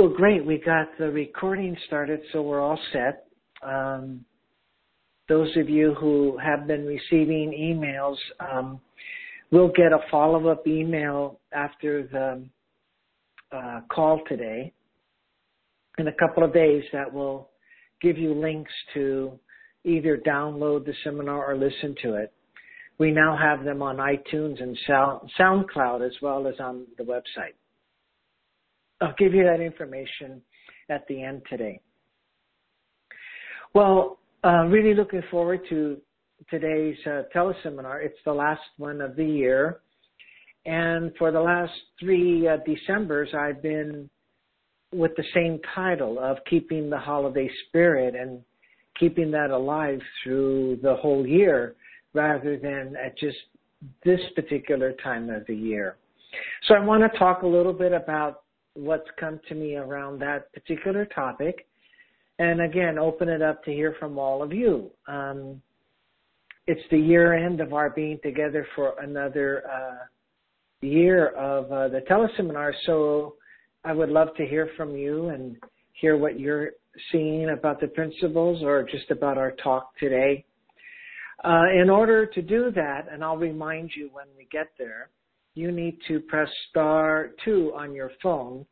Well, great. We got the recording started, so we're all set. Um, those of you who have been receiving emails um, will get a follow-up email after the uh, call today in a couple of days that will give you links to either download the seminar or listen to it. We now have them on iTunes and SoundCloud as well as on the website. I'll give you that information at the end today. Well, uh, really looking forward to today's uh, teleseminar. It's the last one of the year. And for the last three uh, Decembers, I've been with the same title of keeping the holiday spirit and keeping that alive through the whole year rather than at just this particular time of the year. So I want to talk a little bit about what's come to me around that particular topic. And again, open it up to hear from all of you. Um, it's the year end of our being together for another uh, year of uh, the teleseminar. So I would love to hear from you and hear what you're seeing about the principles or just about our talk today. Uh, in order to do that, and I'll remind you when we get there, you need to press star two on your phone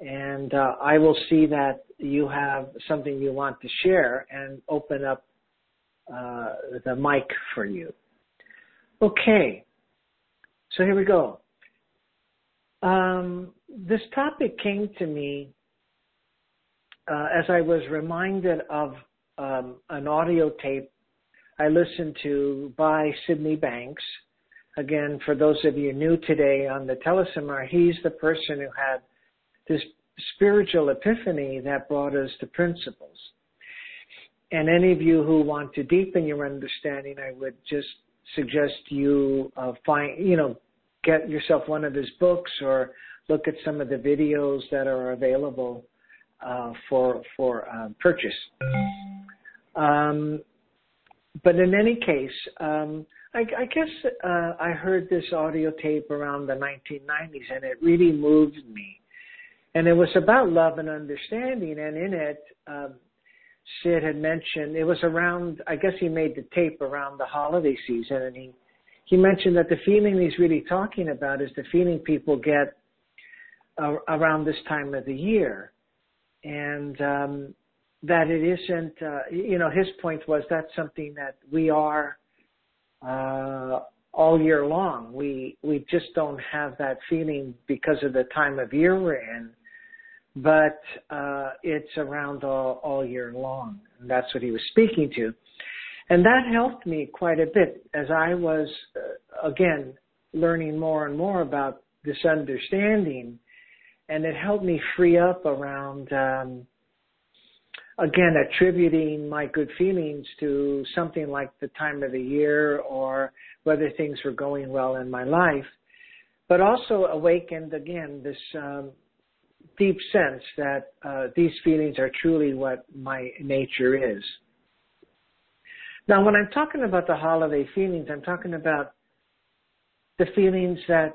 and uh, I will see that you have something you want to share and open up uh, the mic for you. Okay, so here we go. Um, this topic came to me uh, as I was reminded of um, an audio tape I listened to by Sydney Banks again, for those of you new today on the teleseminar, he's the person who had this spiritual epiphany that brought us to principles. And any of you who want to deepen your understanding, I would just suggest you uh, find, you know, get yourself one of his books or look at some of the videos that are available uh, for for um, purchase. Um, but in any case, um, I, I guess uh, I heard this audio tape around the 1990s, and it really moved me. And it was about love and understanding, and in it, um, Sid had mentioned it was around. I guess he made the tape around the holiday season, and he he mentioned that the feeling he's really talking about is the feeling people get around this time of the year, and um, that it isn't. Uh, you know, his point was that's something that we are uh, all year long. We we just don't have that feeling because of the time of year we're in, but uh, it's around all, all year long. And that's what he was speaking to, and that helped me quite a bit as I was uh, again learning more and more about this understanding, and it helped me free up around. Um, again attributing my good feelings to something like the time of the year or whether things were going well in my life, but also awakened again this um, deep sense that uh, these feelings are truly what my nature is. Now, when I'm talking about the holiday feelings, I'm talking about the feelings that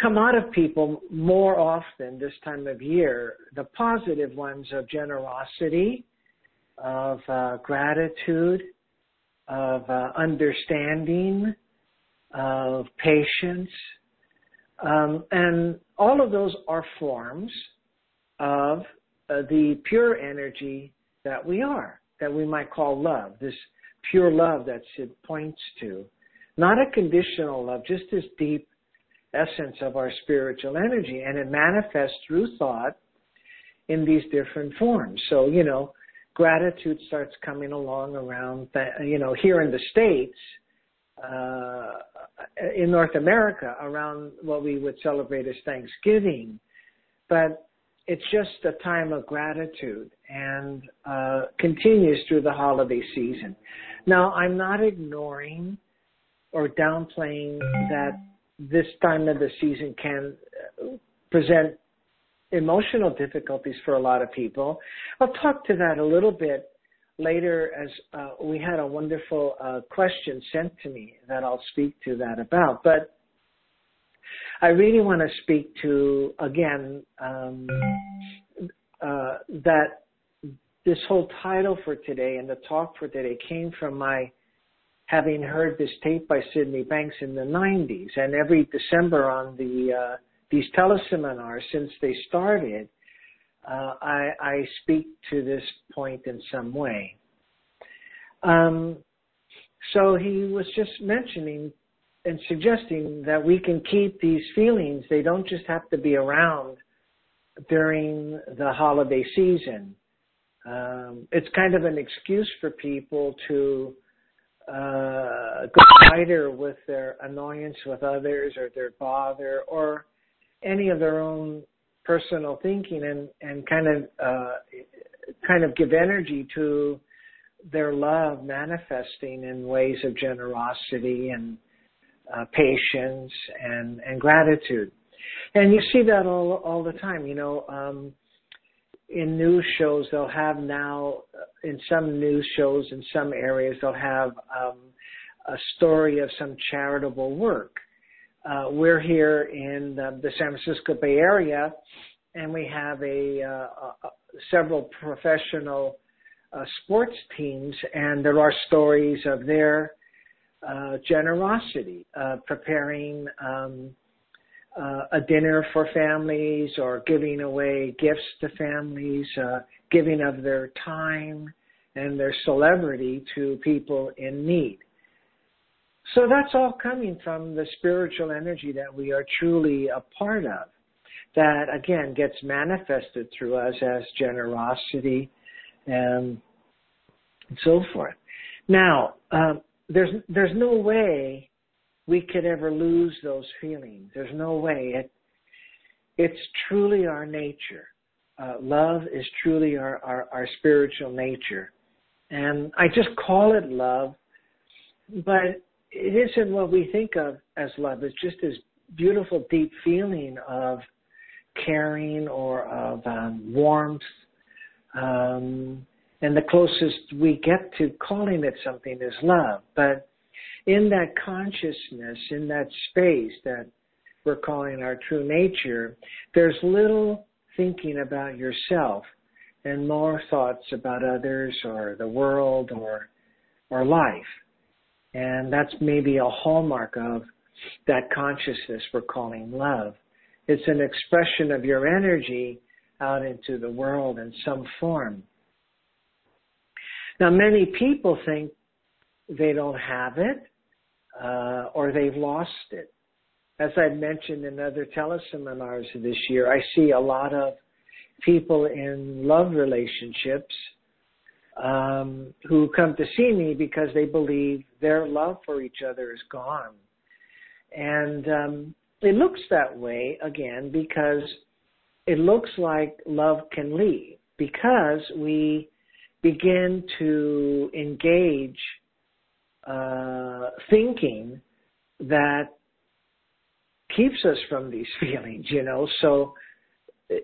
come out of people more often this time of year. The positive ones of generosity, of uh, gratitude, of uh, understanding, of patience, um, and all of those are forms of uh, the pure energy that we are, that we might call love, this pure love that Sid points to. Not a conditional love, just this deep essence of our spiritual energy and it manifests through thought in these different forms. So, you know, gratitude starts coming along around, you know, here in the States, uh, in North America around what we would celebrate as Thanksgiving. But it's just a time of gratitude and uh, continues through the holiday season. Now, I'm not ignoring or downplaying that this time of the season can present emotional difficulties for a lot of people. I'll talk to that a little bit later as uh, we had a wonderful uh, question sent to me that I'll speak to that about. But I really want to speak to again um, uh, that this whole title for today and the talk for today came from my having heard this tape by Sydney Banks in the 90s, and every December on the uh, these teleseminars since they started, uh, I, I, speak to this point in some way. Um, so he was just mentioning and suggesting that we can keep these feelings. They don't just have to be around during the holiday season. Um, it's kind of an excuse for people to uh, go wider with their annoyance with others or their bother or any of their own personal thinking and and kind of uh, kind of give energy to their love manifesting in ways of generosity and uh, patience and and gratitude. And you see that all all the time you know um in news shows they'll have now in some news shows in some areas they'll have um a story of some charitable work. Uh, we're here in the, the, San Francisco Bay Area, and we have a, uh, a several professional uh, sports teams, and there are stories of their uh, generosity, uh, preparing um, uh, a dinner for families or giving away gifts to families, giving of their time and their celebrity to people in need. So that's all coming from the spiritual energy that we are truly a part of. That again gets manifested through us as generosity and so forth. Now, um, there's there's no way we could ever lose those feelings. There's no way. It, it's truly our nature. Uh, love is truly our, our, our spiritual nature. And I just call it love, but it isn't what we think of as love. It's just this beautiful, deep feeling of caring or of um, warmth. Um, and the closest we get to calling it something is love. But in that consciousness, in that space that we're calling our true nature, there's little thinking about yourself and more thoughts about others or the world or or life. And that's maybe a hallmark of that consciousness we're calling love. It's an expression of your energy out into the world in some form. Now, many people think they don't have it uh, or they've lost it. As I've mentioned in other teleseminars this year, I see a lot of people in love relationships um, who come to see me because they believe their love for each other is gone. And um, it looks that way again because it looks like love can leave because we begin to engage uh, thinking that keeps us from these feelings, you know. So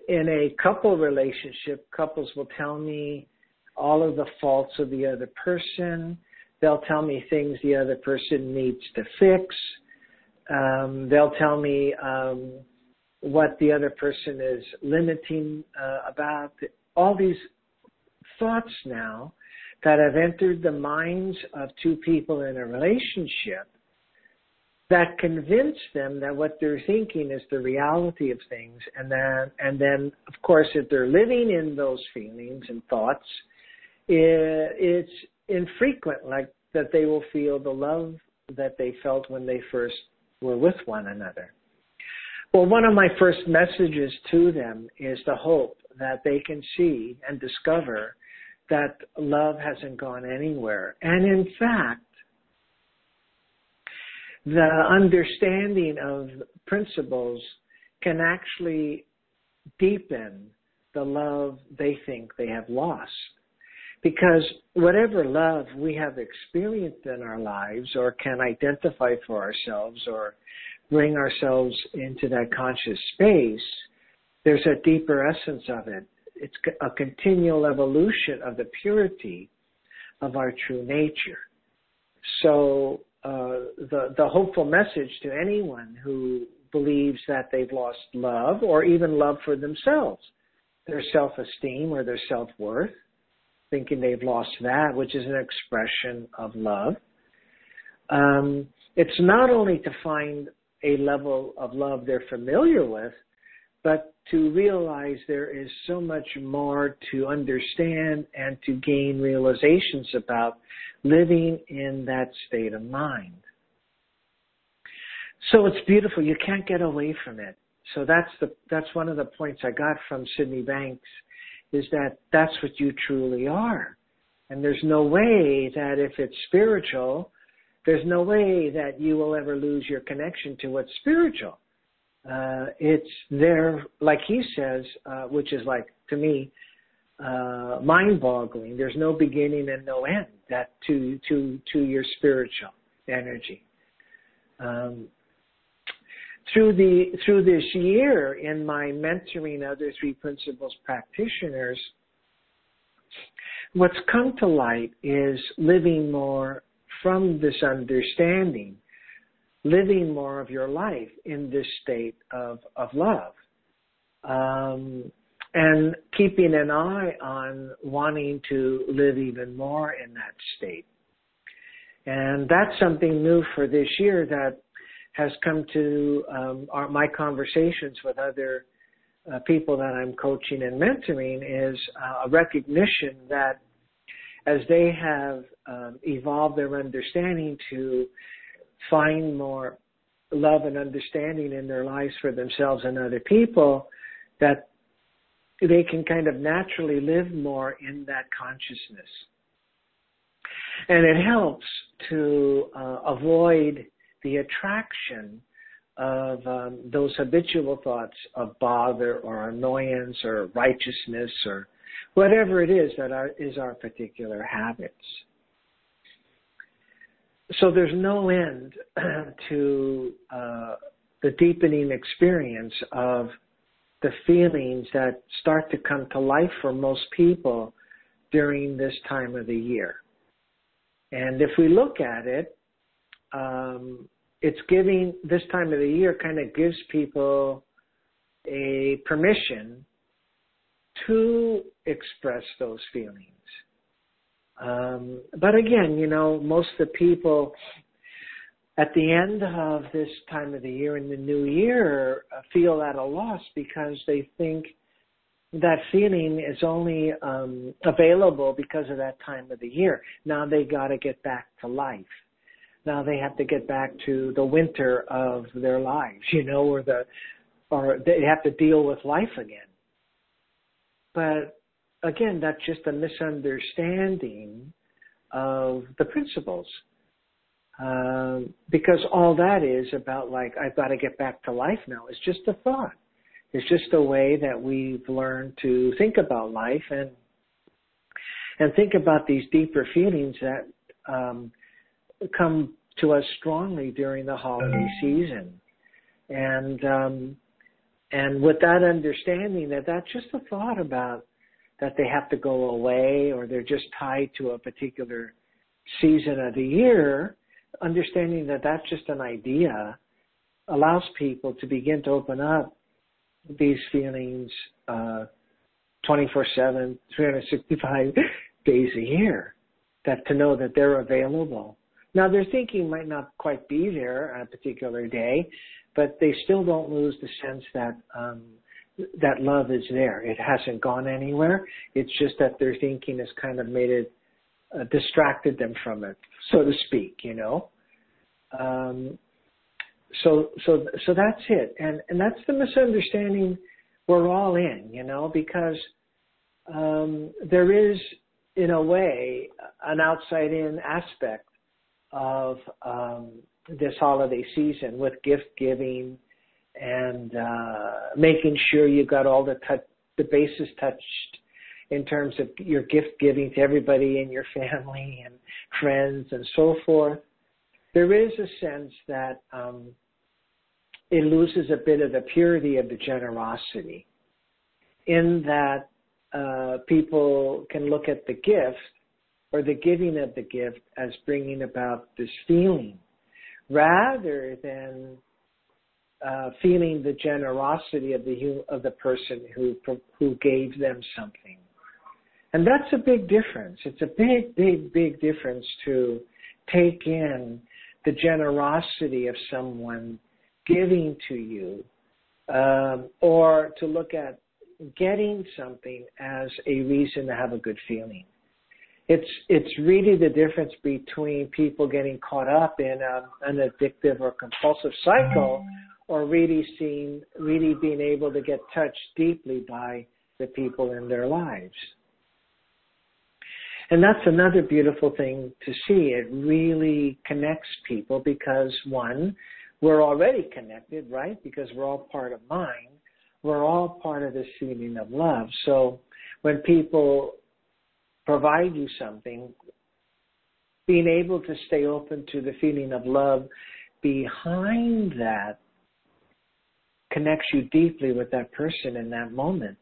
in a couple relationship, couples will tell me all of the faults of the other person. They'll tell me things the other person needs to fix. Um, they'll tell me um, what the other person is limiting uh, about. All these thoughts now that have entered the minds of two people in a relationship that convince them that what they're thinking is the reality of things and then and then of course if they're living in those feelings and thoughts it's infrequent like that they will feel the love that they felt when they first were with one another. Well, one of my first messages to them is the hope that they can see and discover that love hasn't gone anywhere. And in fact, the understanding of principles can actually deepen the love they think they have lost. Because whatever love we have experienced in our lives or can identify for ourselves or bring ourselves into that conscious space, there's a deeper essence of it. It's a continual evolution of the purity of our true nature. So uh, the the hopeful message to anyone who believes that they've lost love or even love for themselves, their self-esteem or their self-worth, thinking they've lost that, which is an expression of love. Um, it's not only to find a level of love they're familiar with, but to realize there is so much more to understand and to gain realizations about living in that state of mind. So it's beautiful. You can't get away from it. So that's the that's one of the points I got from Sydney Banks is that that's what you truly are. And there's no way that if it's spiritual, there's no way that you will ever lose your connection to what's spiritual. Uh, it's there, like he says, uh, which is like to me uh, mind-boggling. There's no beginning and no end that to to to your spiritual energy. Um, through the through this year in my mentoring other three principles practitioners what's come to light is living more from this understanding living more of your life in this state of of love. Um, and keeping an eye on wanting to live even more in that state. And that's something new for this year that has come to um, our, my conversations with other uh, people that I'm coaching and mentoring is uh, a recognition that as they have um, evolved their understanding to find more love and understanding in their lives for themselves and other people, that they can kind of naturally live more in that consciousness. And it helps to uh, avoid the attraction of um, those habitual thoughts of bother or annoyance or righteousness or whatever it is that is our particular habits. So there's no end to uh, the deepening experience of the feelings that start to come to life for most people during this time of the year. And if we look at it, um, it's giving this time of the year kind of gives people a permission to express those feelings. Um, but again, you know, most of the people at the end of this time of the year in the new year feel at a loss because they think that feeling is only um, available because of that time of the year. Now they got to get back to life now they have to get back to the winter of their lives, you know, or the or they have to deal with life again. But again, that's just a misunderstanding of the principles. Um, because all that is about like I've got to get back to life now. It's just a thought. It's just a way that we've learned to think about life and and think about these deeper feelings that um, come to us strongly during the holiday season. And um, and with that understanding that that's just a thought about that they have to go away or they're just tied to a particular season of the year, understanding that that's just an idea allows people to begin to open up these feelings uh, 24/7, 365 days a year. That to know that they're available now their thinking might not quite be there on a particular day, but they still don't lose the sense that um, that love is there. It hasn't gone anywhere. It's just that their thinking has kind of made it uh, distracted them from it, so to speak. You know. Um, so so so that's it, and and that's the misunderstanding we're all in. You know, because um, there is, in a way, an outside in aspect of um, this holiday season with gift giving and uh, making sure you got all the touch, the bases touched in terms of your gift giving to everybody in your family and friends and so forth. There is a sense that um, it loses a bit of the purity of the generosity in that uh, people can look at the gift or the giving of the gift as bringing about this feeling rather than uh, feeling the generosity of the of the person who who gave them something, and that's a big difference. It's a big, big, big difference to take in the generosity of someone giving to you, um, or to look at getting something as a reason to have a good feeling. It's it's really the difference between people getting caught up in a, an addictive or compulsive cycle, or really seeing really being able to get touched deeply by the people in their lives. And that's another beautiful thing to see. It really connects people because one, we're already connected, right? Because we're all part of mind. We're all part of this feeling of love. So when people provide you something, being able to stay open to the feeling of love behind that connects you deeply with that person in that moment.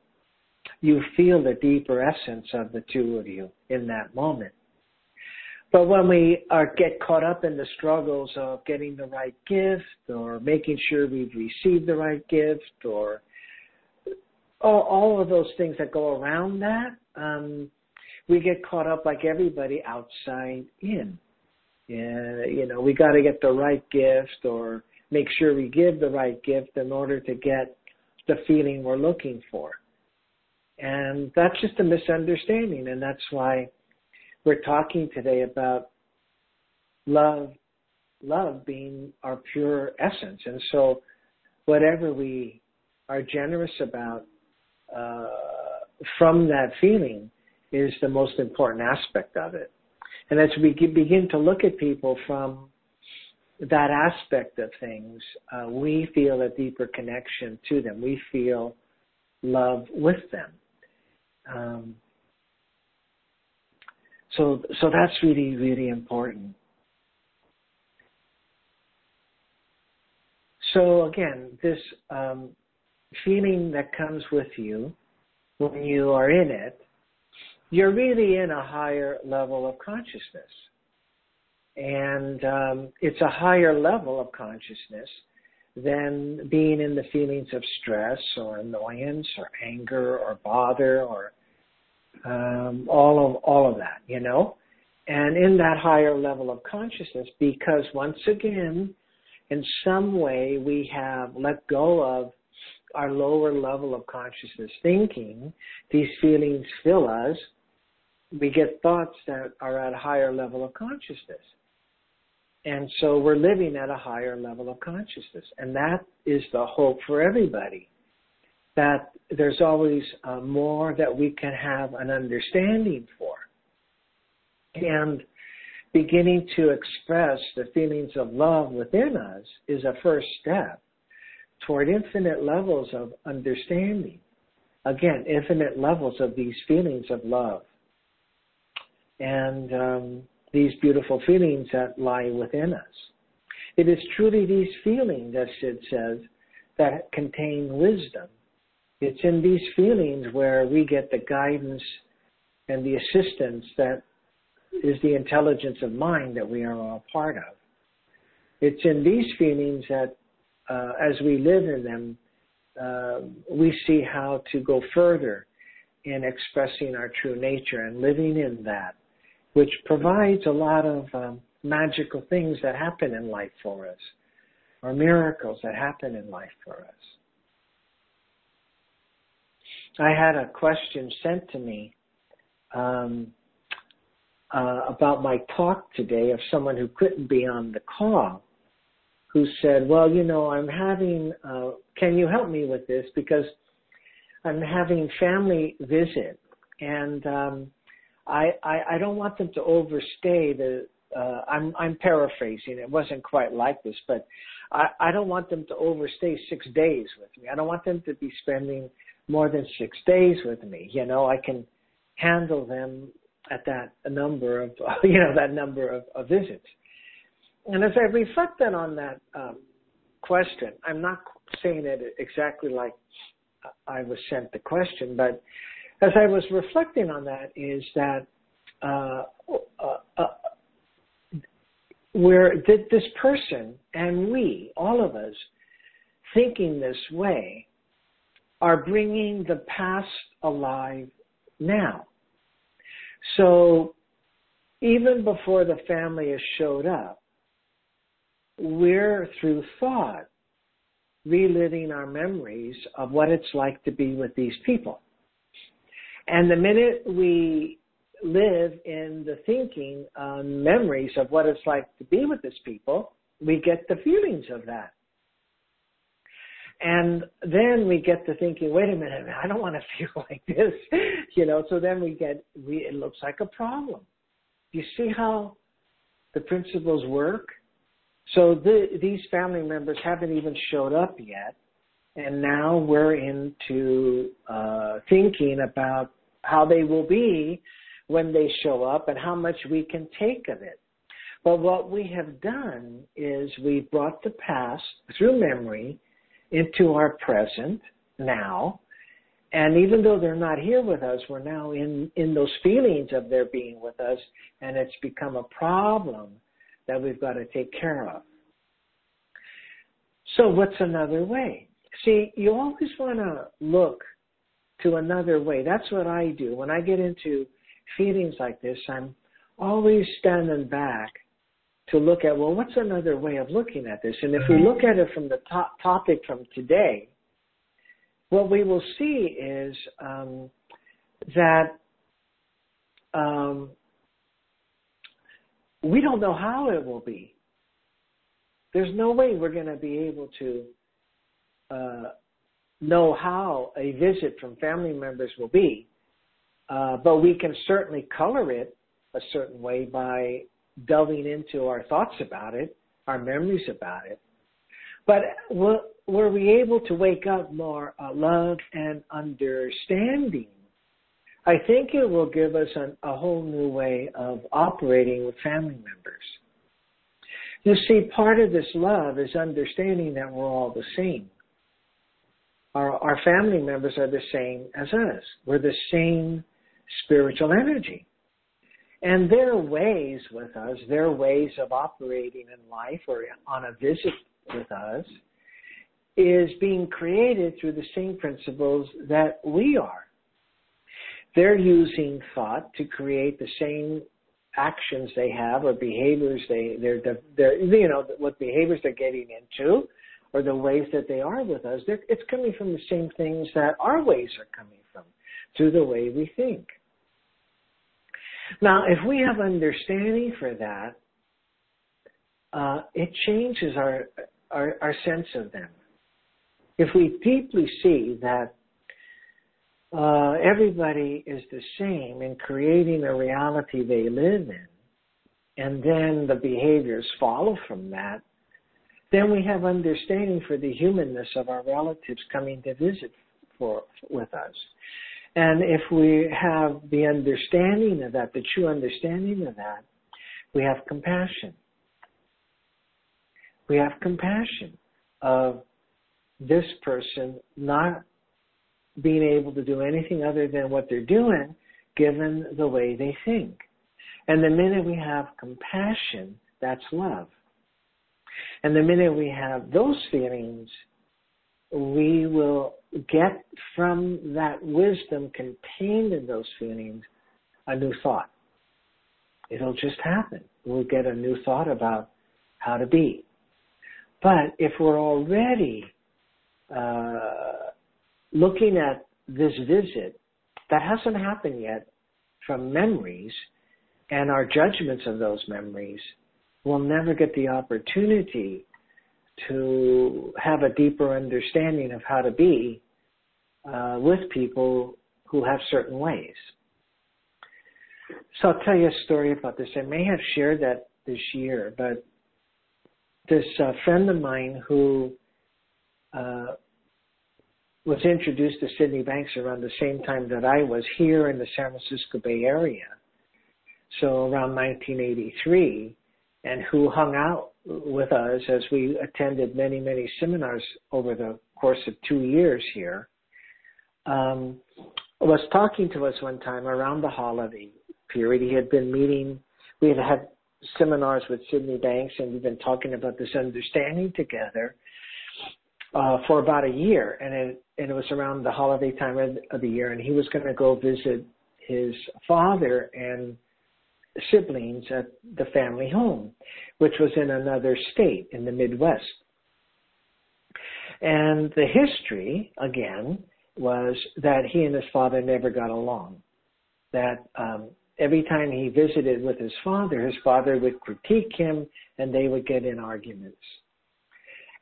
You feel the deeper essence of the two of you in that moment. But when we are get caught up in the struggles of getting the right gift or making sure we've received the right gift or all, all of those things that go around that, um, we get caught up like everybody outside in. Yeah, you know, we got to get the right gift or make sure we give the right gift in order to get the feeling we're looking for. And that's just a misunderstanding. And that's why we're talking today about love, love being our pure essence. And so whatever we are generous about uh, from that feeling is the most important aspect of it. And as we begin to look at people from that aspect of things, uh, we feel a deeper connection to them. We feel love with them. Um, so, so that's really, really important. So again, this um, feeling that comes with you when you are in it, you're really in a higher level of consciousness. And um, it's a higher level of consciousness than being in the feelings of stress or annoyance or anger or bother or um, all of all of that, you know. And in that higher level of consciousness, because once again, in some way we have let go of our lower level of consciousness thinking, these feelings fill us, we get thoughts that are at a higher level of consciousness. And so we're living at a higher level of consciousness. And that is the hope for everybody. That there's always uh, more that we can have an understanding for. And beginning to express the feelings of love within us is a first step toward infinite levels of understanding. Again, infinite levels of these feelings of love. And um, these beautiful feelings that lie within us. It is truly these feelings, as Sid says, that contain wisdom. It's in these feelings where we get the guidance and the assistance that is the intelligence of mind that we are all part of. It's in these feelings that, uh, as we live in them, uh, we see how to go further in expressing our true nature and living in that which provides a lot of um, magical things that happen in life for us, or miracles that happen in life for us. I had a question sent to me um, uh, about my talk today of someone who couldn't be on the call, who said, "Well, you know, I'm having. Uh, can you help me with this because I'm having family visit and." Um, I, I, I don't want them to overstay the. Uh, I'm I'm paraphrasing. It wasn't quite like this, but I, I don't want them to overstay six days with me. I don't want them to be spending more than six days with me. You know, I can handle them at that number of you know that number of, of visits. And as I reflect then on that um, question, I'm not saying it exactly like I was sent the question, but as I was reflecting on that, is that uh, uh, uh, where this person and we, all of us, thinking this way are bringing the past alive now. So even before the family has showed up, we're through thought reliving our memories of what it's like to be with these people. And the minute we live in the thinking um, memories of what it's like to be with these people, we get the feelings of that. And then we get to thinking, wait a minute, I don't want to feel like this, you know. So then we get, we, it looks like a problem. You see how the principles work? So the, these family members haven't even showed up yet, and now we're into uh, thinking about how they will be when they show up and how much we can take of it. But what we have done is we brought the past through memory into our present now. And even though they're not here with us, we're now in, in those feelings of their being with us, and it's become a problem that we've got to take care of. So, what's another way? See, you always want to look to another way. That's what I do. When I get into feelings like this, I'm always standing back to look at, well, what's another way of looking at this? And if we look at it from the top topic from today, what we will see is um, that um, we don't know how it will be. There's no way we're going to be able to uh, know how a visit from family members will be, uh, but we can certainly color it a certain way by delving into our thoughts about it, our memories about it. But were we able to wake up more uh, love and understanding? I think it will give us an, a whole new way of operating with family members. You see, part of this love is understanding that we're all the same. Our, our family members are the same as us. We're the same spiritual energy. And their ways with us, their ways of operating in life or on a visit with us, is being created through the same principles that we are. They're using thought to create the same actions they have or behaviors they they're, they're you know what behaviors they're getting into or the ways that they are with us it's coming from the same things that our ways are coming from through the way we think now, if we have understanding for that, uh, it changes our, our, our sense of them. If we deeply see that uh, everybody is the same in creating a reality they live in, and then the behaviors follow from that, then we have understanding for the humanness of our relatives coming to visit for, with us. And if we have the understanding of that, the true understanding of that, we have compassion. We have compassion of this person not being able to do anything other than what they're doing given the way they think. And the minute we have compassion, that's love. And the minute we have those feelings, we will get from that wisdom contained in those feelings a new thought. It'll just happen. We'll get a new thought about how to be. But if we're already uh, looking at this visit that hasn't happened yet from memories and our judgments of those memories, we'll never get the opportunity to have a deeper understanding of how to be uh, with people who have certain ways. So I'll tell you a story about this. I may have shared that this year, but this uh, friend of mine who uh, was introduced to Sydney Banks around the same time that I was here in the San Francisco Bay Area, so around 1983, and who hung out with us as we attended many, many seminars over the course of two years here, um, was talking to us one time around the holiday period. He had been meeting, we had had seminars with Sydney Banks, and we've been talking about this understanding together. uh, for about a year, and it and it was around the holiday time of, of the year, and he was going to go visit his father and siblings at the family home, which was in another state in the Midwest. And the history, again, was that he and his father never got along. That um, every time he visited with his father, his father would critique him and they would get in arguments.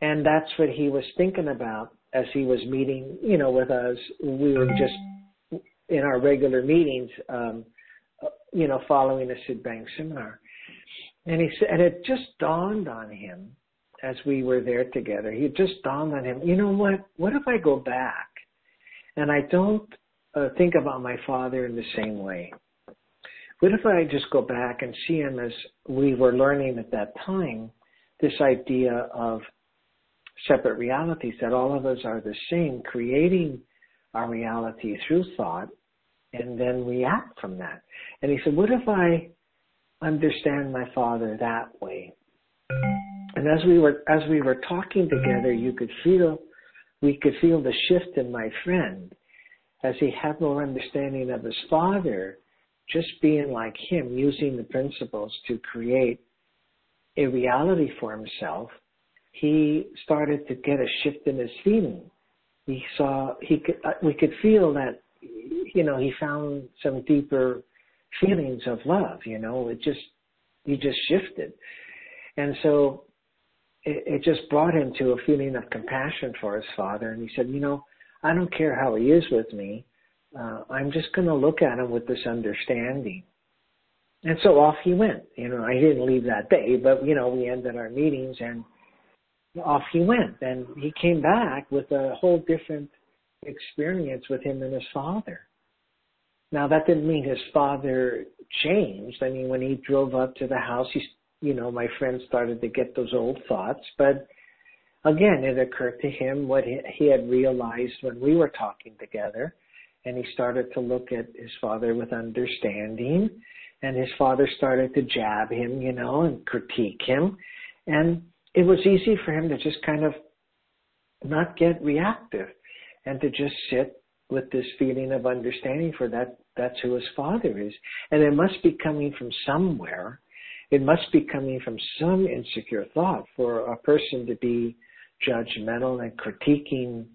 And that's what he was thinking about as he was meeting, you know, with us. We were just in our regular meetings, um, you know, following a Sid Bank seminar. And he said, and it just dawned on him as we were there together. He just dawned on him, you know what? What if I go back and I don't uh, think about my father in the same way? What if I just go back and see him as we were learning at that time, this idea of separate realities, that all of us are the same, creating our reality through thought, and then react from that. And he said, what if I understand my father that way? And as we were as we were talking together, you could feel we could feel the shift in my friend as he had more understanding of his father, just being like him, using the principles to create a reality for himself. He started to get a shift in his feeling. He saw he could uh, we could feel that you know he found some deeper feelings of love. You know, it just he just shifted, and so it, it just brought him to a feeling of compassion for his father. And he said, you know, I don't care how he is with me. Uh, I'm just going to look at him with this understanding. And so off he went. You know, I didn't leave that day, but you know, we ended our meetings and off he went. And he came back with a whole different experience with him and his father. Now that didn't mean his father changed. I mean, when he drove up to the house, he you know, my friend started to get those old thoughts. But again, it occurred to him what he had realized when we were talking together. And he started to look at his father with understanding. And his father started to jab him, you know, and critique him. And it was easy for him to just kind of not get reactive and to just sit with this feeling of understanding for that that's who his father is. And it must be coming from somewhere it must be coming from some insecure thought for a person to be judgmental and critiquing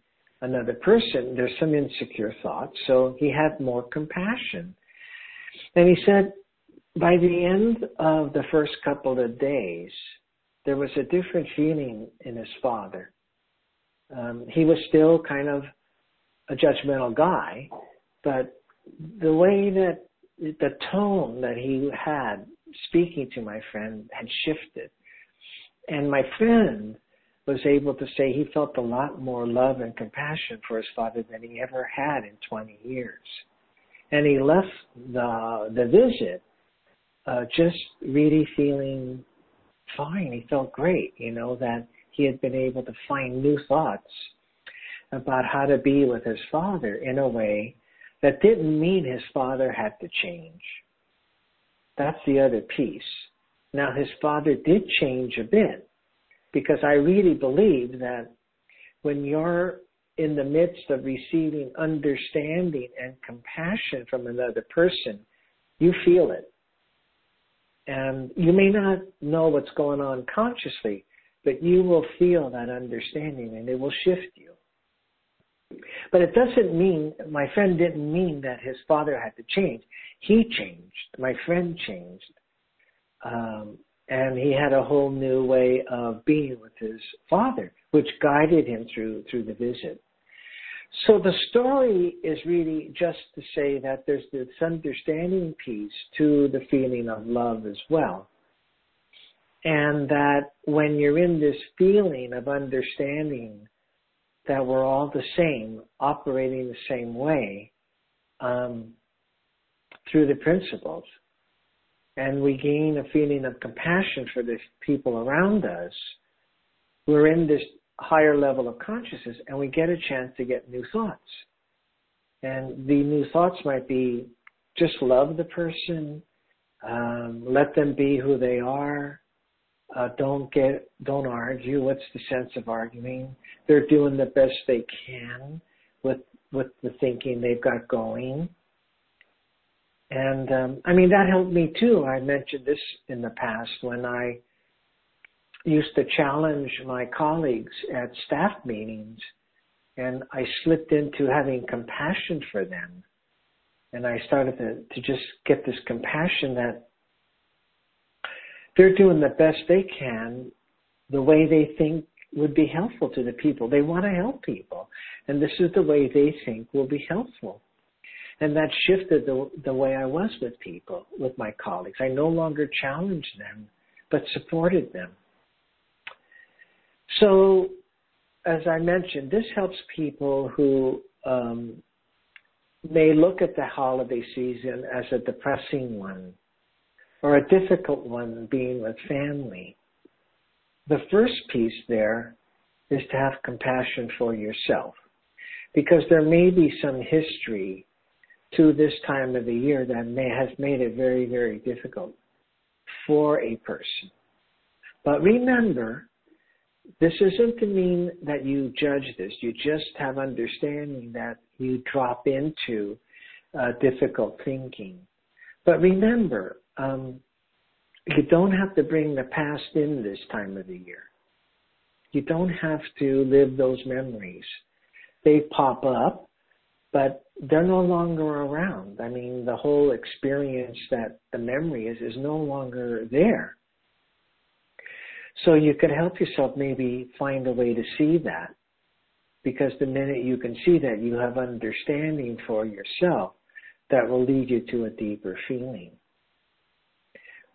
another person. There's some insecure thought. So he had more compassion. And he said, by the end of the first couple of days, there was a different feeling in his father. Um, he was still kind of a judgmental guy, but the way that the tone that he had speaking to my friend had shifted. And my friend was able to say he felt a lot more love and compassion for his father than he ever had in 20 years. And he left the, the visit uh, just really feeling fine. He felt great, you know, that he had been able to find new thoughts about how to be with his father in a way that didn't mean his father had to change. That's the other piece. Now, his father did change a bit because I really believe that when you're in the midst of receiving understanding and compassion from another person, you feel it. And you may not know what's going on consciously, but you will feel that understanding and it will shift you. But it doesn't mean, my friend didn't mean that his father had to change. He changed. My friend changed. Um, and he had a whole new way of being with his father, which guided him through, through the visit. So the story is really just to say that there's this understanding piece to the feeling of love as well. And that when you're in this feeling of understanding that we're all the same, operating the same way um, through the principles. And we gain a feeling of compassion for the people around us. We're in this higher level of consciousness and we get a chance to get new thoughts. And the new thoughts might be just love the person, um, let them be who they are, uh, don't get, don't argue. What's the sense of arguing? They're doing the best they can with with the thinking they've got going. And um, I mean that helped me too. I mentioned this in the past when I used to challenge my colleagues at staff meetings, and I slipped into having compassion for them, and I started to to just get this compassion that they're doing the best they can, the way they think would be helpful to the people. They want to help people, and this is the way they think will be helpful. And that shifted the, the way I was with people, with my colleagues. I no longer challenged them, but supported them. So, as I mentioned, this helps people who um, may look at the holiday season as a depressing one or a difficult one being with family. The first piece there is to have compassion for yourself because there may be some history to this time of the year that may has made it very, very difficult for a person. But remember, this isn't to mean that you judge this. You just have understanding that you drop into uh, difficult thinking. But remember, um, you don't have to bring the past in this time of the year. You don't have to live those memories. They pop up, but they're no longer around. I mean, the whole experience that the memory is is no longer there. So you could help yourself maybe find a way to see that. Because the minute you can see that, you have understanding for yourself that will lead you to a deeper feeling.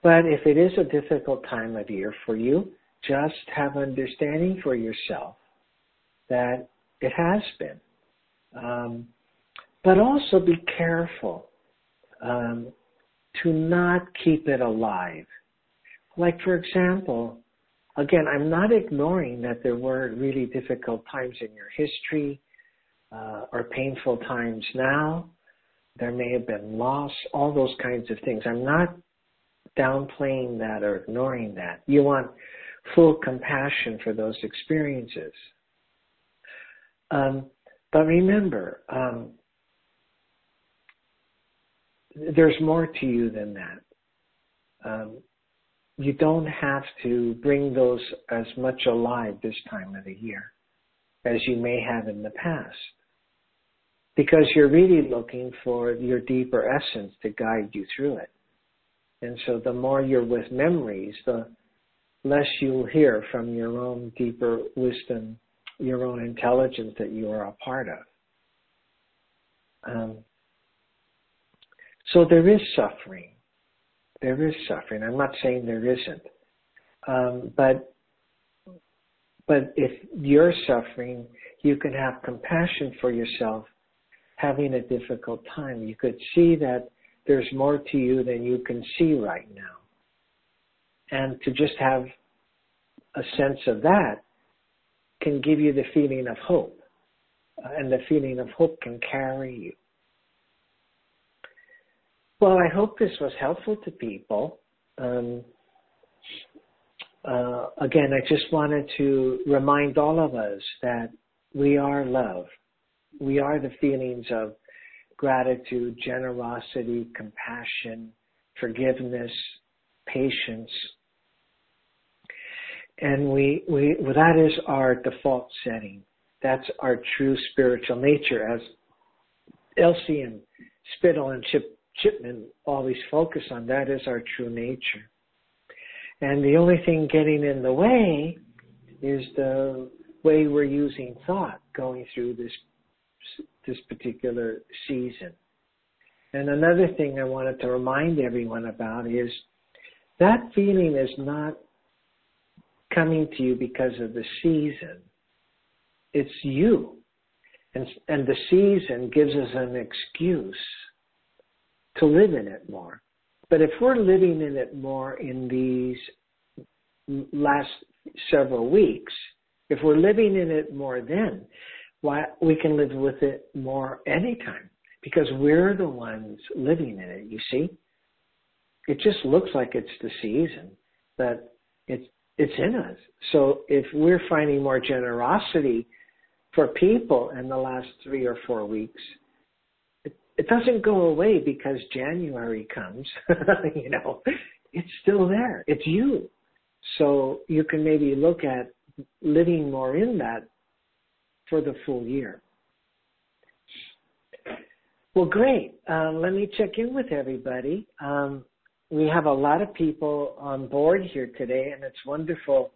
But if it is a difficult time of year for you, just have understanding for yourself that it has been. Um, but also be careful um, to not keep it alive. Like, for example, again, I'm not ignoring that there were really difficult times in your history uh, or painful times now. There may have been loss, all those kinds of things. I'm not downplaying that or ignoring that. You want full compassion for those experiences. Um, but remember, um, there's more to you than that. Um, you don't have to bring those as much alive this time of the year as you may have in the past. Because you're really looking for your deeper essence to guide you through it. And so the more you're with memories, the less you'll hear from your own deeper wisdom, your own intelligence that you are a part of. Um, so there is suffering. There is suffering. I'm not saying there isn't. Um, but but if you're suffering, you can have compassion for yourself having a difficult time. You could see that there's more to you than you can see right now. And to just have a sense of that can give you the feeling of hope. Uh, and the feeling of hope can carry you. Well, I hope this was helpful to people. Um, uh, again, I just wanted to remind all of us that we are love. We are the feelings of gratitude, generosity, compassion, forgiveness, patience. And we, we, well, that is our default setting. That's our true spiritual nature as Elsie and Spittle and Chip, Chipman always focus on. That is our true nature. And the only thing getting in the way is the way we're using thought going through this this particular season. And another thing I wanted to remind everyone about is that feeling is not coming to you because of the season. It's you. And, and the season gives us an excuse to live in it more. But if we're living in it more in these last several weeks, if we're living in it more then, why we can live with it more anytime because we're the ones living in it, you see? It just looks like it's the season, but it's it's in us. So if we're finding more generosity for people in the last three or four weeks, it, it doesn't go away because January comes. you know, it's still there. It's you. So you can maybe look at living more in that for the full year. Well, great. Uh, let me check in with everybody. Um, we have a lot of people on board here today, and it's wonderful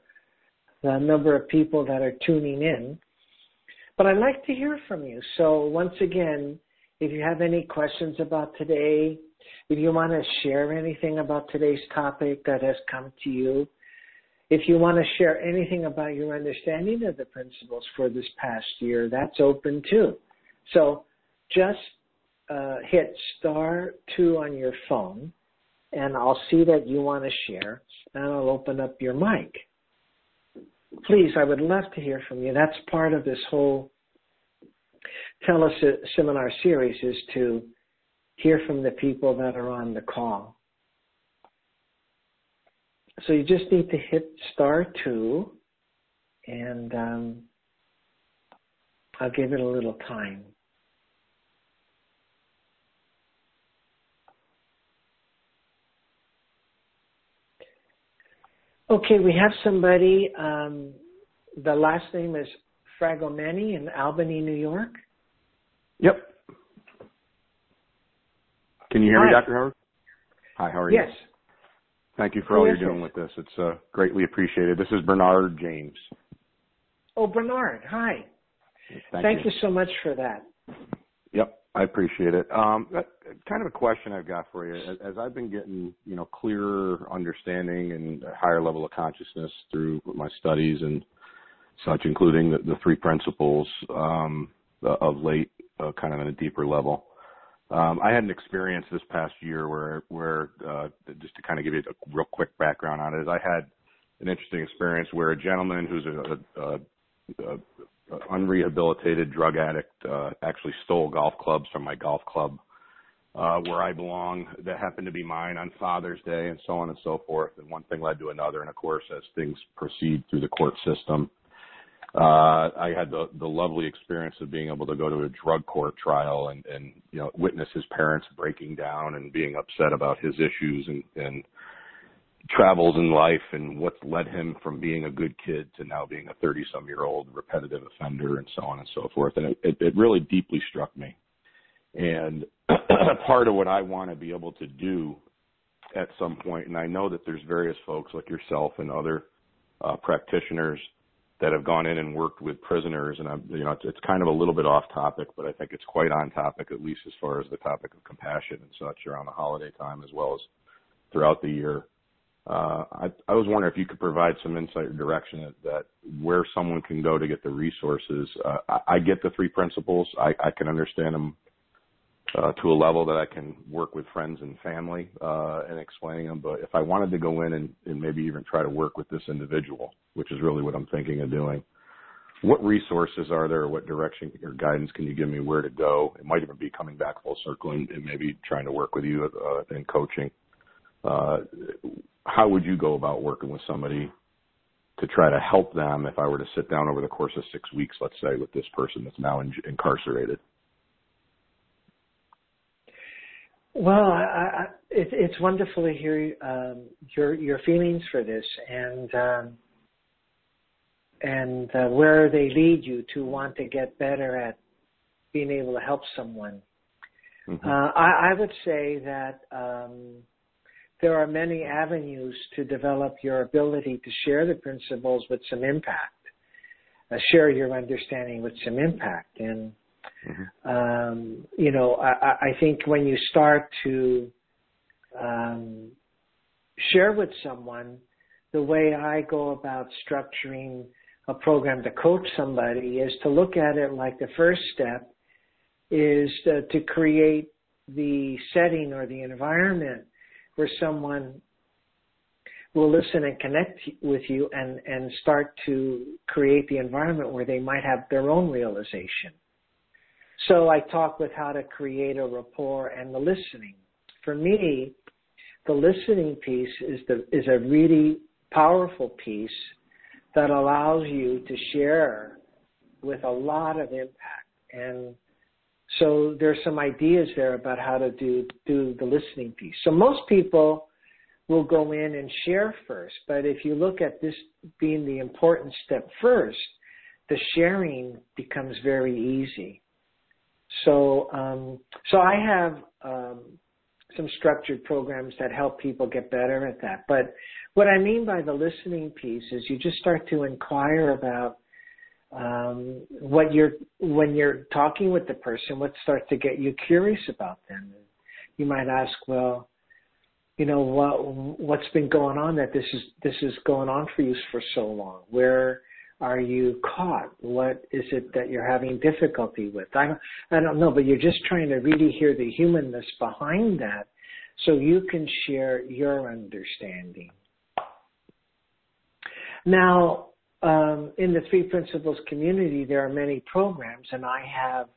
the number of people that are tuning in. But I'd like to hear from you. So once again, if you have any questions about today, if you want to share anything about today's topic that has come to you, if you want to share anything about your understanding of the principles for this past year, that's open too. So just uh, hit star two on your phone, and I'll see that you want to share, and I'll open up your mic. Please, I would love to hear from you. That's part of this whole teleseminar series is to hear from the people that are on the call. So you just need to hit star two, and um, I'll give it a little time. Okay, we have somebody. Um, the last name is Fragomeni in Albany, New York. Yep. Can you hear Hi. me, Dr. Howard? Hi, how are you? Yes. Thank you for all is you're doing with this. It's uh, greatly appreciated. This is Bernard James. Oh, Bernard. Hi. Thank, Thank you so much for that. Yep, I appreciate it. Um, kind of a question I've got for you. As, as I've been getting, you know, clearer understanding and a higher level of consciousness through my studies and such, including the, the three principles um, of late, uh, kind of on a deeper level. Um, I had an experience this past year where, where uh, just to kind of give you a real quick background on it, I had an interesting experience where a gentleman who's a, a, a, a unrehabilitated drug addict uh, actually stole golf clubs from my golf club uh, where I belong that happened to be mine on Father's Day and so on and so forth. And one thing led to another. And of course, as things proceed through the court system, uh, I had the, the lovely experience of being able to go to a drug court trial and, and, you know, witness his parents breaking down and being upset about his issues and, and travels in life and what's led him from being a good kid to now being a 30 some year old repetitive offender and so on and so forth. And it, it, it really deeply struck me. And part of what I want to be able to do at some point, and I know that there's various folks like yourself and other uh, practitioners that have gone in and worked with prisoners, and I'm, you know, it's, it's kind of a little bit off topic, but I think it's quite on topic, at least as far as the topic of compassion and such around the holiday time, as well as throughout the year. Uh, I, I was wondering if you could provide some insight or direction that, that where someone can go to get the resources. Uh, I, I get the three principles. I, I can understand them uh, to a level that I can work with friends and family uh, and explaining them. But if I wanted to go in and, and maybe even try to work with this individual, which is really what I'm thinking of doing, what resources are there? What direction or guidance can you give me where to go? It might even be coming back full circle and, and maybe trying to work with you uh, in coaching. Uh, how would you go about working with somebody to try to help them if I were to sit down over the course of six weeks, let's say, with this person that's now in, incarcerated? Well, I, I, it, it's wonderful to hear um, your your feelings for this and um, and uh, where they lead you to want to get better at being able to help someone. Mm-hmm. Uh, I, I would say that um, there are many avenues to develop your ability to share the principles with some impact, uh, share your understanding with some impact, and Mm-hmm. um, you know, I, I think when you start to um, share with someone the way I go about structuring a program to coach somebody is to look at it like the first step is to, to create the setting or the environment where someone will listen and connect with you and, and start to create the environment where they might have their own realization. So I talk with how to create a rapport and the listening. For me, the listening piece is the is a really powerful piece that allows you to share with a lot of impact. And so there's some ideas there about how to do do the listening piece. So most people will go in and share first, but if you look at this being the important step first, the sharing becomes very easy. So um, so I have um, some structured programs that help people get better at that. But what I mean by the listening piece is you just start to inquire about um, what you're when you're talking with the person, what starts to get you curious about them. You might ask, well, you know what what's been going on that this is this is going on for you for so long. Where are you caught? What is it that you're having difficulty with? I don't, I don't know, but you're just trying to really hear the humanness behind that so you can share your understanding. Now, um, in the Three Principles community, there are many programs, and I have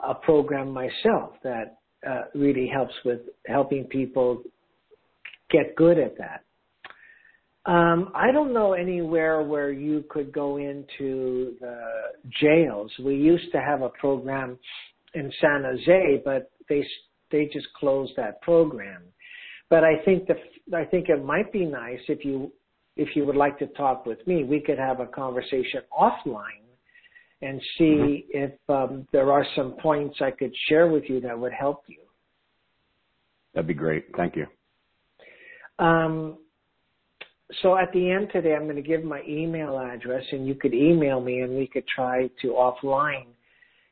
a program myself that uh, really helps with helping people get good at that. Um, I don't know anywhere where you could go into the jails. We used to have a program in San Jose, but they they just closed that program. But I think the I think it might be nice if you if you would like to talk with me, we could have a conversation offline and see mm-hmm. if um, there are some points I could share with you that would help you. That'd be great. Thank you. Um, so at the end today, I'm going to give my email address, and you could email me, and we could try to offline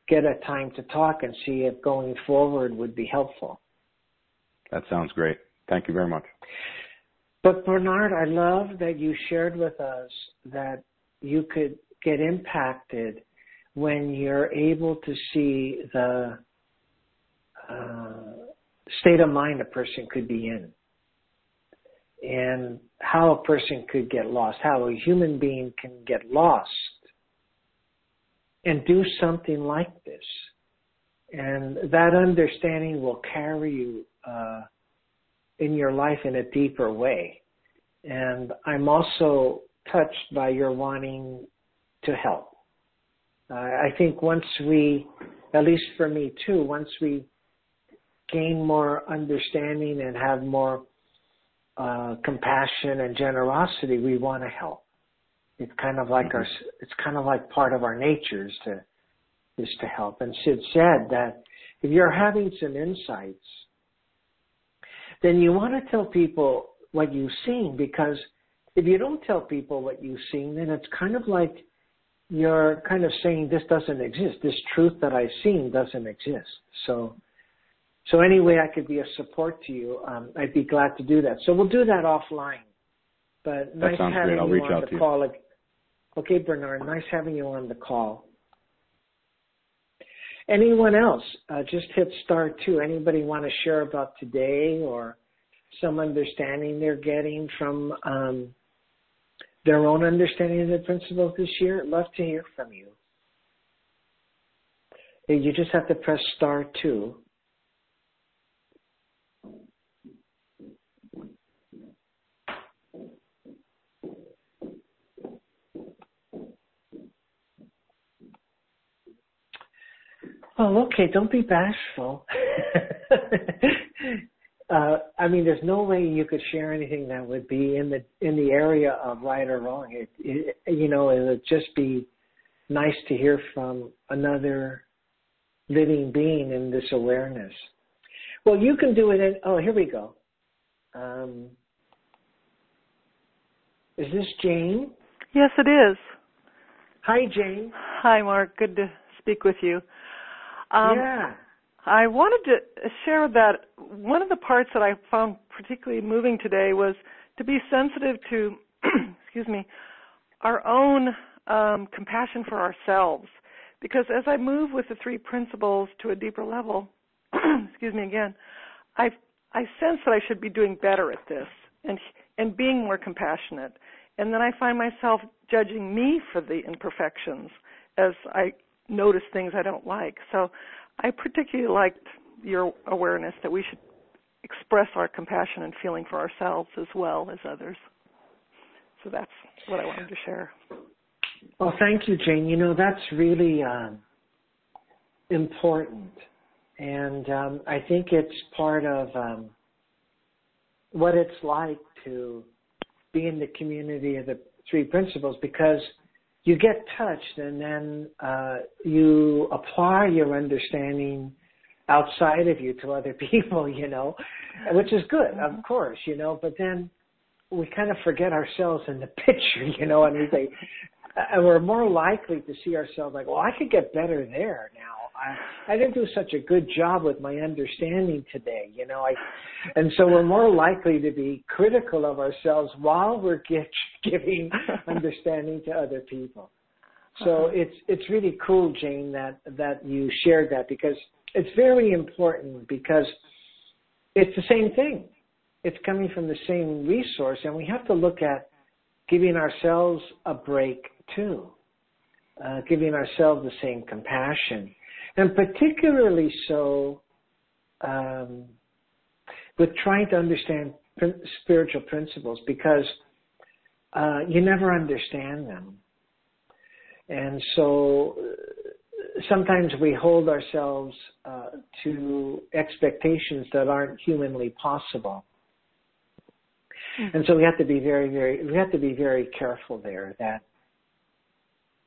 get a time to talk and see if going forward would be helpful. That sounds great. Thank you very much. But Bernard, I love that you shared with us that you could get impacted when you're able to see the uh, state of mind a person could be in and how a person could get lost, how a human being can get lost and do something like this. And that understanding will carry you uh, in your life in a deeper way. And I'm also touched by your wanting to help. Uh, I think once we, at least for me too, once we gain more understanding and have more uh, compassion and generosity, we want to help. It's kind of like mm-hmm. our, it's kind of like part of our nature is to, is to help. And Sid said that if you're having some insights then you want to tell people what you've seen because if you don't tell people what you've seen, then it's kind of like you're kind of saying this doesn't exist. This truth that I've seen doesn't exist. So, so any way I could be a support to you, um, I'd be glad to do that. So we'll do that offline. But that nice having you on the call. Okay, Bernard, nice having you on the call. Anyone else? Uh, just hit star two. Anybody want to share about today or some understanding they're getting from um, their own understanding of the principles this year? I'd love to hear from you. You just have to press star two. Oh, okay. Don't be bashful. uh, I mean, there's no way you could share anything that would be in the in the area of right or wrong. It, it you know, it would just be nice to hear from another living being in this awareness. Well, you can do it. In, oh, here we go. Um, is this Jane? Yes, it is. Hi, Jane. Hi, Mark. Good to speak with you. Um, yeah. I wanted to share that one of the parts that I found particularly moving today was to be sensitive to, excuse me, our own um, compassion for ourselves. Because as I move with the three principles to a deeper level, excuse me again, I I sense that I should be doing better at this and and being more compassionate. And then I find myself judging me for the imperfections as I notice things I don't like. So I particularly liked your awareness that we should express our compassion and feeling for ourselves as well as others. So that's what I wanted to share. Well, thank you, Jane. You know, that's really um, important. And um, I think it's part of um, what it's like to be in the community of the three principles because you get touched and then uh, you apply your understanding outside of you to other people, you know, which is good, of mm-hmm. course, you know, but then we kind of forget ourselves in the picture, you know, and we say, and we're more likely to see ourselves like, well, I could get better there now. I, I didn't do such a good job with my understanding today, you know. I, and so we're more likely to be critical of ourselves while we're get, giving understanding to other people. So uh-huh. it's it's really cool, Jane, that that you shared that because it's very important because it's the same thing. It's coming from the same resource, and we have to look at giving ourselves a break too, uh, giving ourselves the same compassion, and particularly so um, with trying to understand spiritual principles because uh, you never understand them. And so uh, sometimes we hold ourselves uh, to expectations that aren't humanly possible. Mm-hmm. And so we have to be very, very, we have to be very careful there that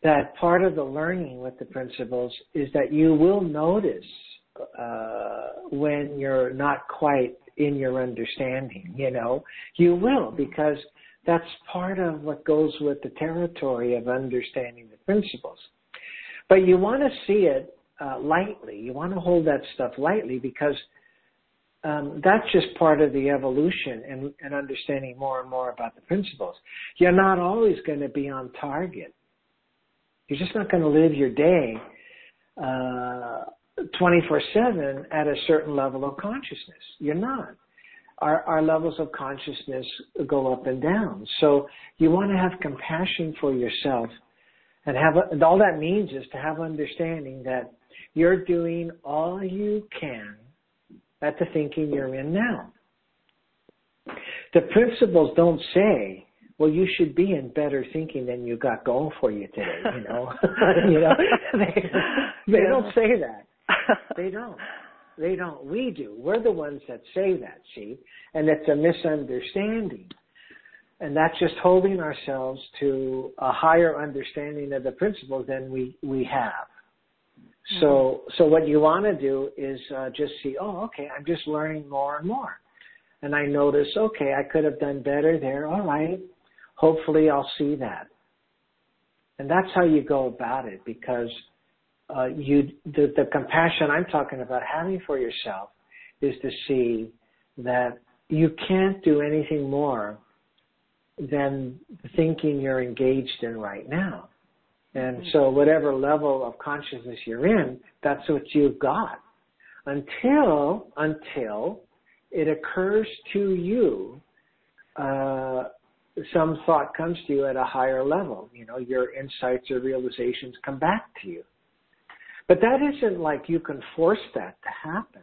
that part of the learning with the principles is that you will notice uh, when you're not quite in your understanding. You know, you will because that's part of what goes with the territory of understanding the principles. But you want to see it uh, lightly. You want to hold that stuff lightly because um, that's just part of the evolution and, and understanding more and more about the principles. You're not always going to be on target you're just not going to live your day uh, 24/7 at a certain level of consciousness. You're not. Our, our levels of consciousness go up and down. So you want to have compassion for yourself, and have and all that means is to have understanding that you're doing all you can at the thinking you're in now. The principles don't say well, you should be in better thinking than you got going for you today. You know, you know, they, they yeah. don't say that. They don't. They don't. We do. We're the ones that say that. See, and it's a misunderstanding, and that's just holding ourselves to a higher understanding of the principles than we we have. So, mm-hmm. so what you want to do is uh, just see, oh, okay, I'm just learning more and more, and I notice, okay, I could have done better there. All right, hopefully I'll see that. And that's how you go about it because uh, you the, the compassion I'm talking about having for yourself is to see that you can't do anything more than the thinking you're engaged in right now. And so whatever level of consciousness you're in, that's what you've got. Until until it occurs to you uh, some thought comes to you at a higher level. You know, your insights or realizations come back to you. But that isn't like you can force that to happen.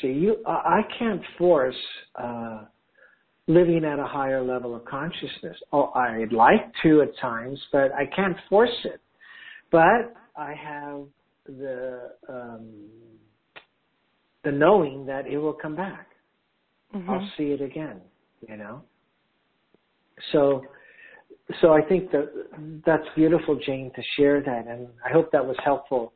See, you, I can't force uh, living at a higher level of consciousness. Oh, I'd like to at times, but I can't force it. But I have the um, the knowing that it will come back. Mm-hmm. I'll see it again. You know. So, so I think that that's beautiful, Jane, to share that, and I hope that was helpful.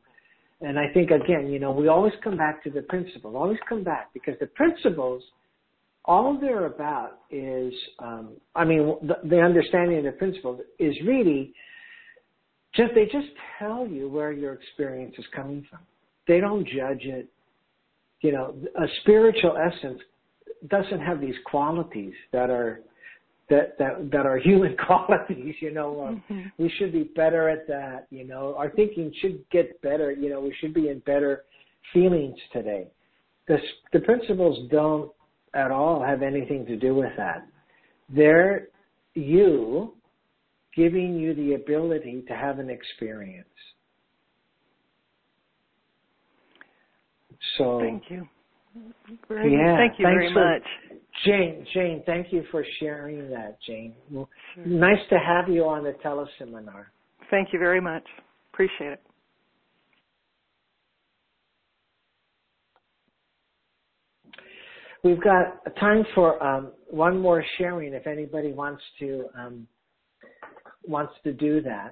And I think again, you know, we always come back to the principle. Always come back because the principles, all they're about is, um, I mean, the, the understanding of the principles is really just they just tell you where your experience is coming from. They don't judge it. You know, a spiritual essence doesn't have these qualities that are that that that are human qualities you know um, mm-hmm. we should be better at that you know. Our thinking should get better you know. We should be in better feelings today. The the principles don't at all have anything to do with that. They're you giving you the ability to have an experience. So thank you. Yeah, thank you very for, much Jane, Jane, thank you for sharing that, Jane. Sure. Nice to have you on the teleseminar. Thank you very much. Appreciate it. We've got time for um, one more sharing if anybody wants to um, wants to do that.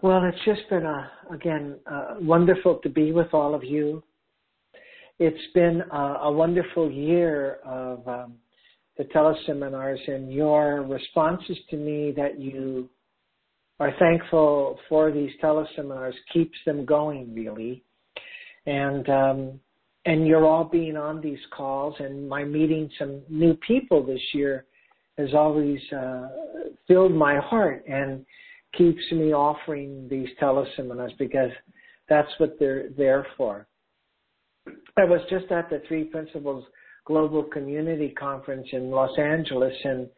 Well, it's just been a again uh, wonderful to be with all of you. It's been a, a wonderful year of um, the teleseminars and your responses to me that you are thankful for these teleseminars keeps them going really, and um, and you're all being on these calls and my meeting some new people this year has always uh, filled my heart and keeps me offering these teleseminars because that's what they're there for. I was just at the Three Principles Global Community Conference in Los Angeles and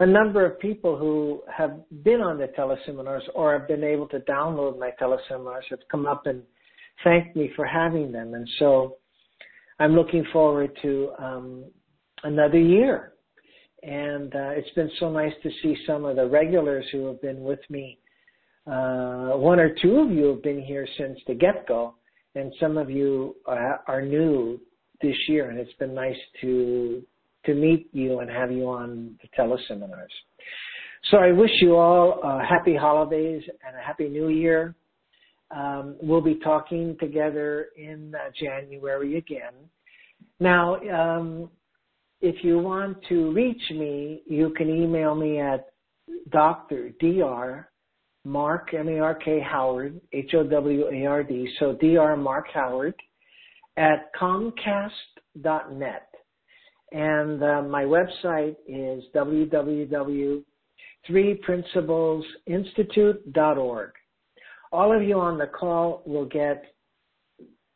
a number of people who have been on the teleseminars or have been able to download my teleseminars have come up and thanked me for having them. And so I'm looking forward to um, another year and uh, it's been so nice to see some of the regulars who have been with me. Uh, one or two of you have been here since the get-go, and some of you are, are new this year, and it's been nice to to meet you and have you on the teleseminars. So I wish you all uh, happy holidays and a happy new year. Um, we'll be talking together in uh, January again. Now, um, if you want to reach me, you can email me at Dr. Dr. Mark, M-A-R-K Howard, H-O-W-A-R-D, so Dr. Mark Howard at Comcast.net. And uh, my website is www.threeprinciplesinstitute.org. All of you on the call will get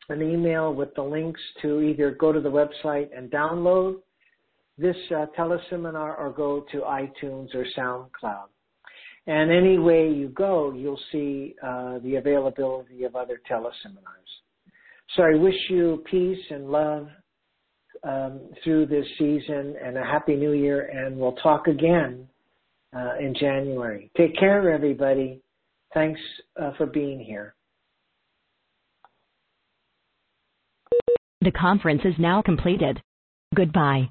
an email with the links to either go to the website and download this uh, teleseminar or go to iTunes or SoundCloud. And any way you go, you'll see uh, the availability of other teleseminars. So I wish you peace and love um, through this season and a happy new year, and we'll talk again uh, in January. Take care, everybody. Thanks uh, for being here. The conference is now completed. Goodbye.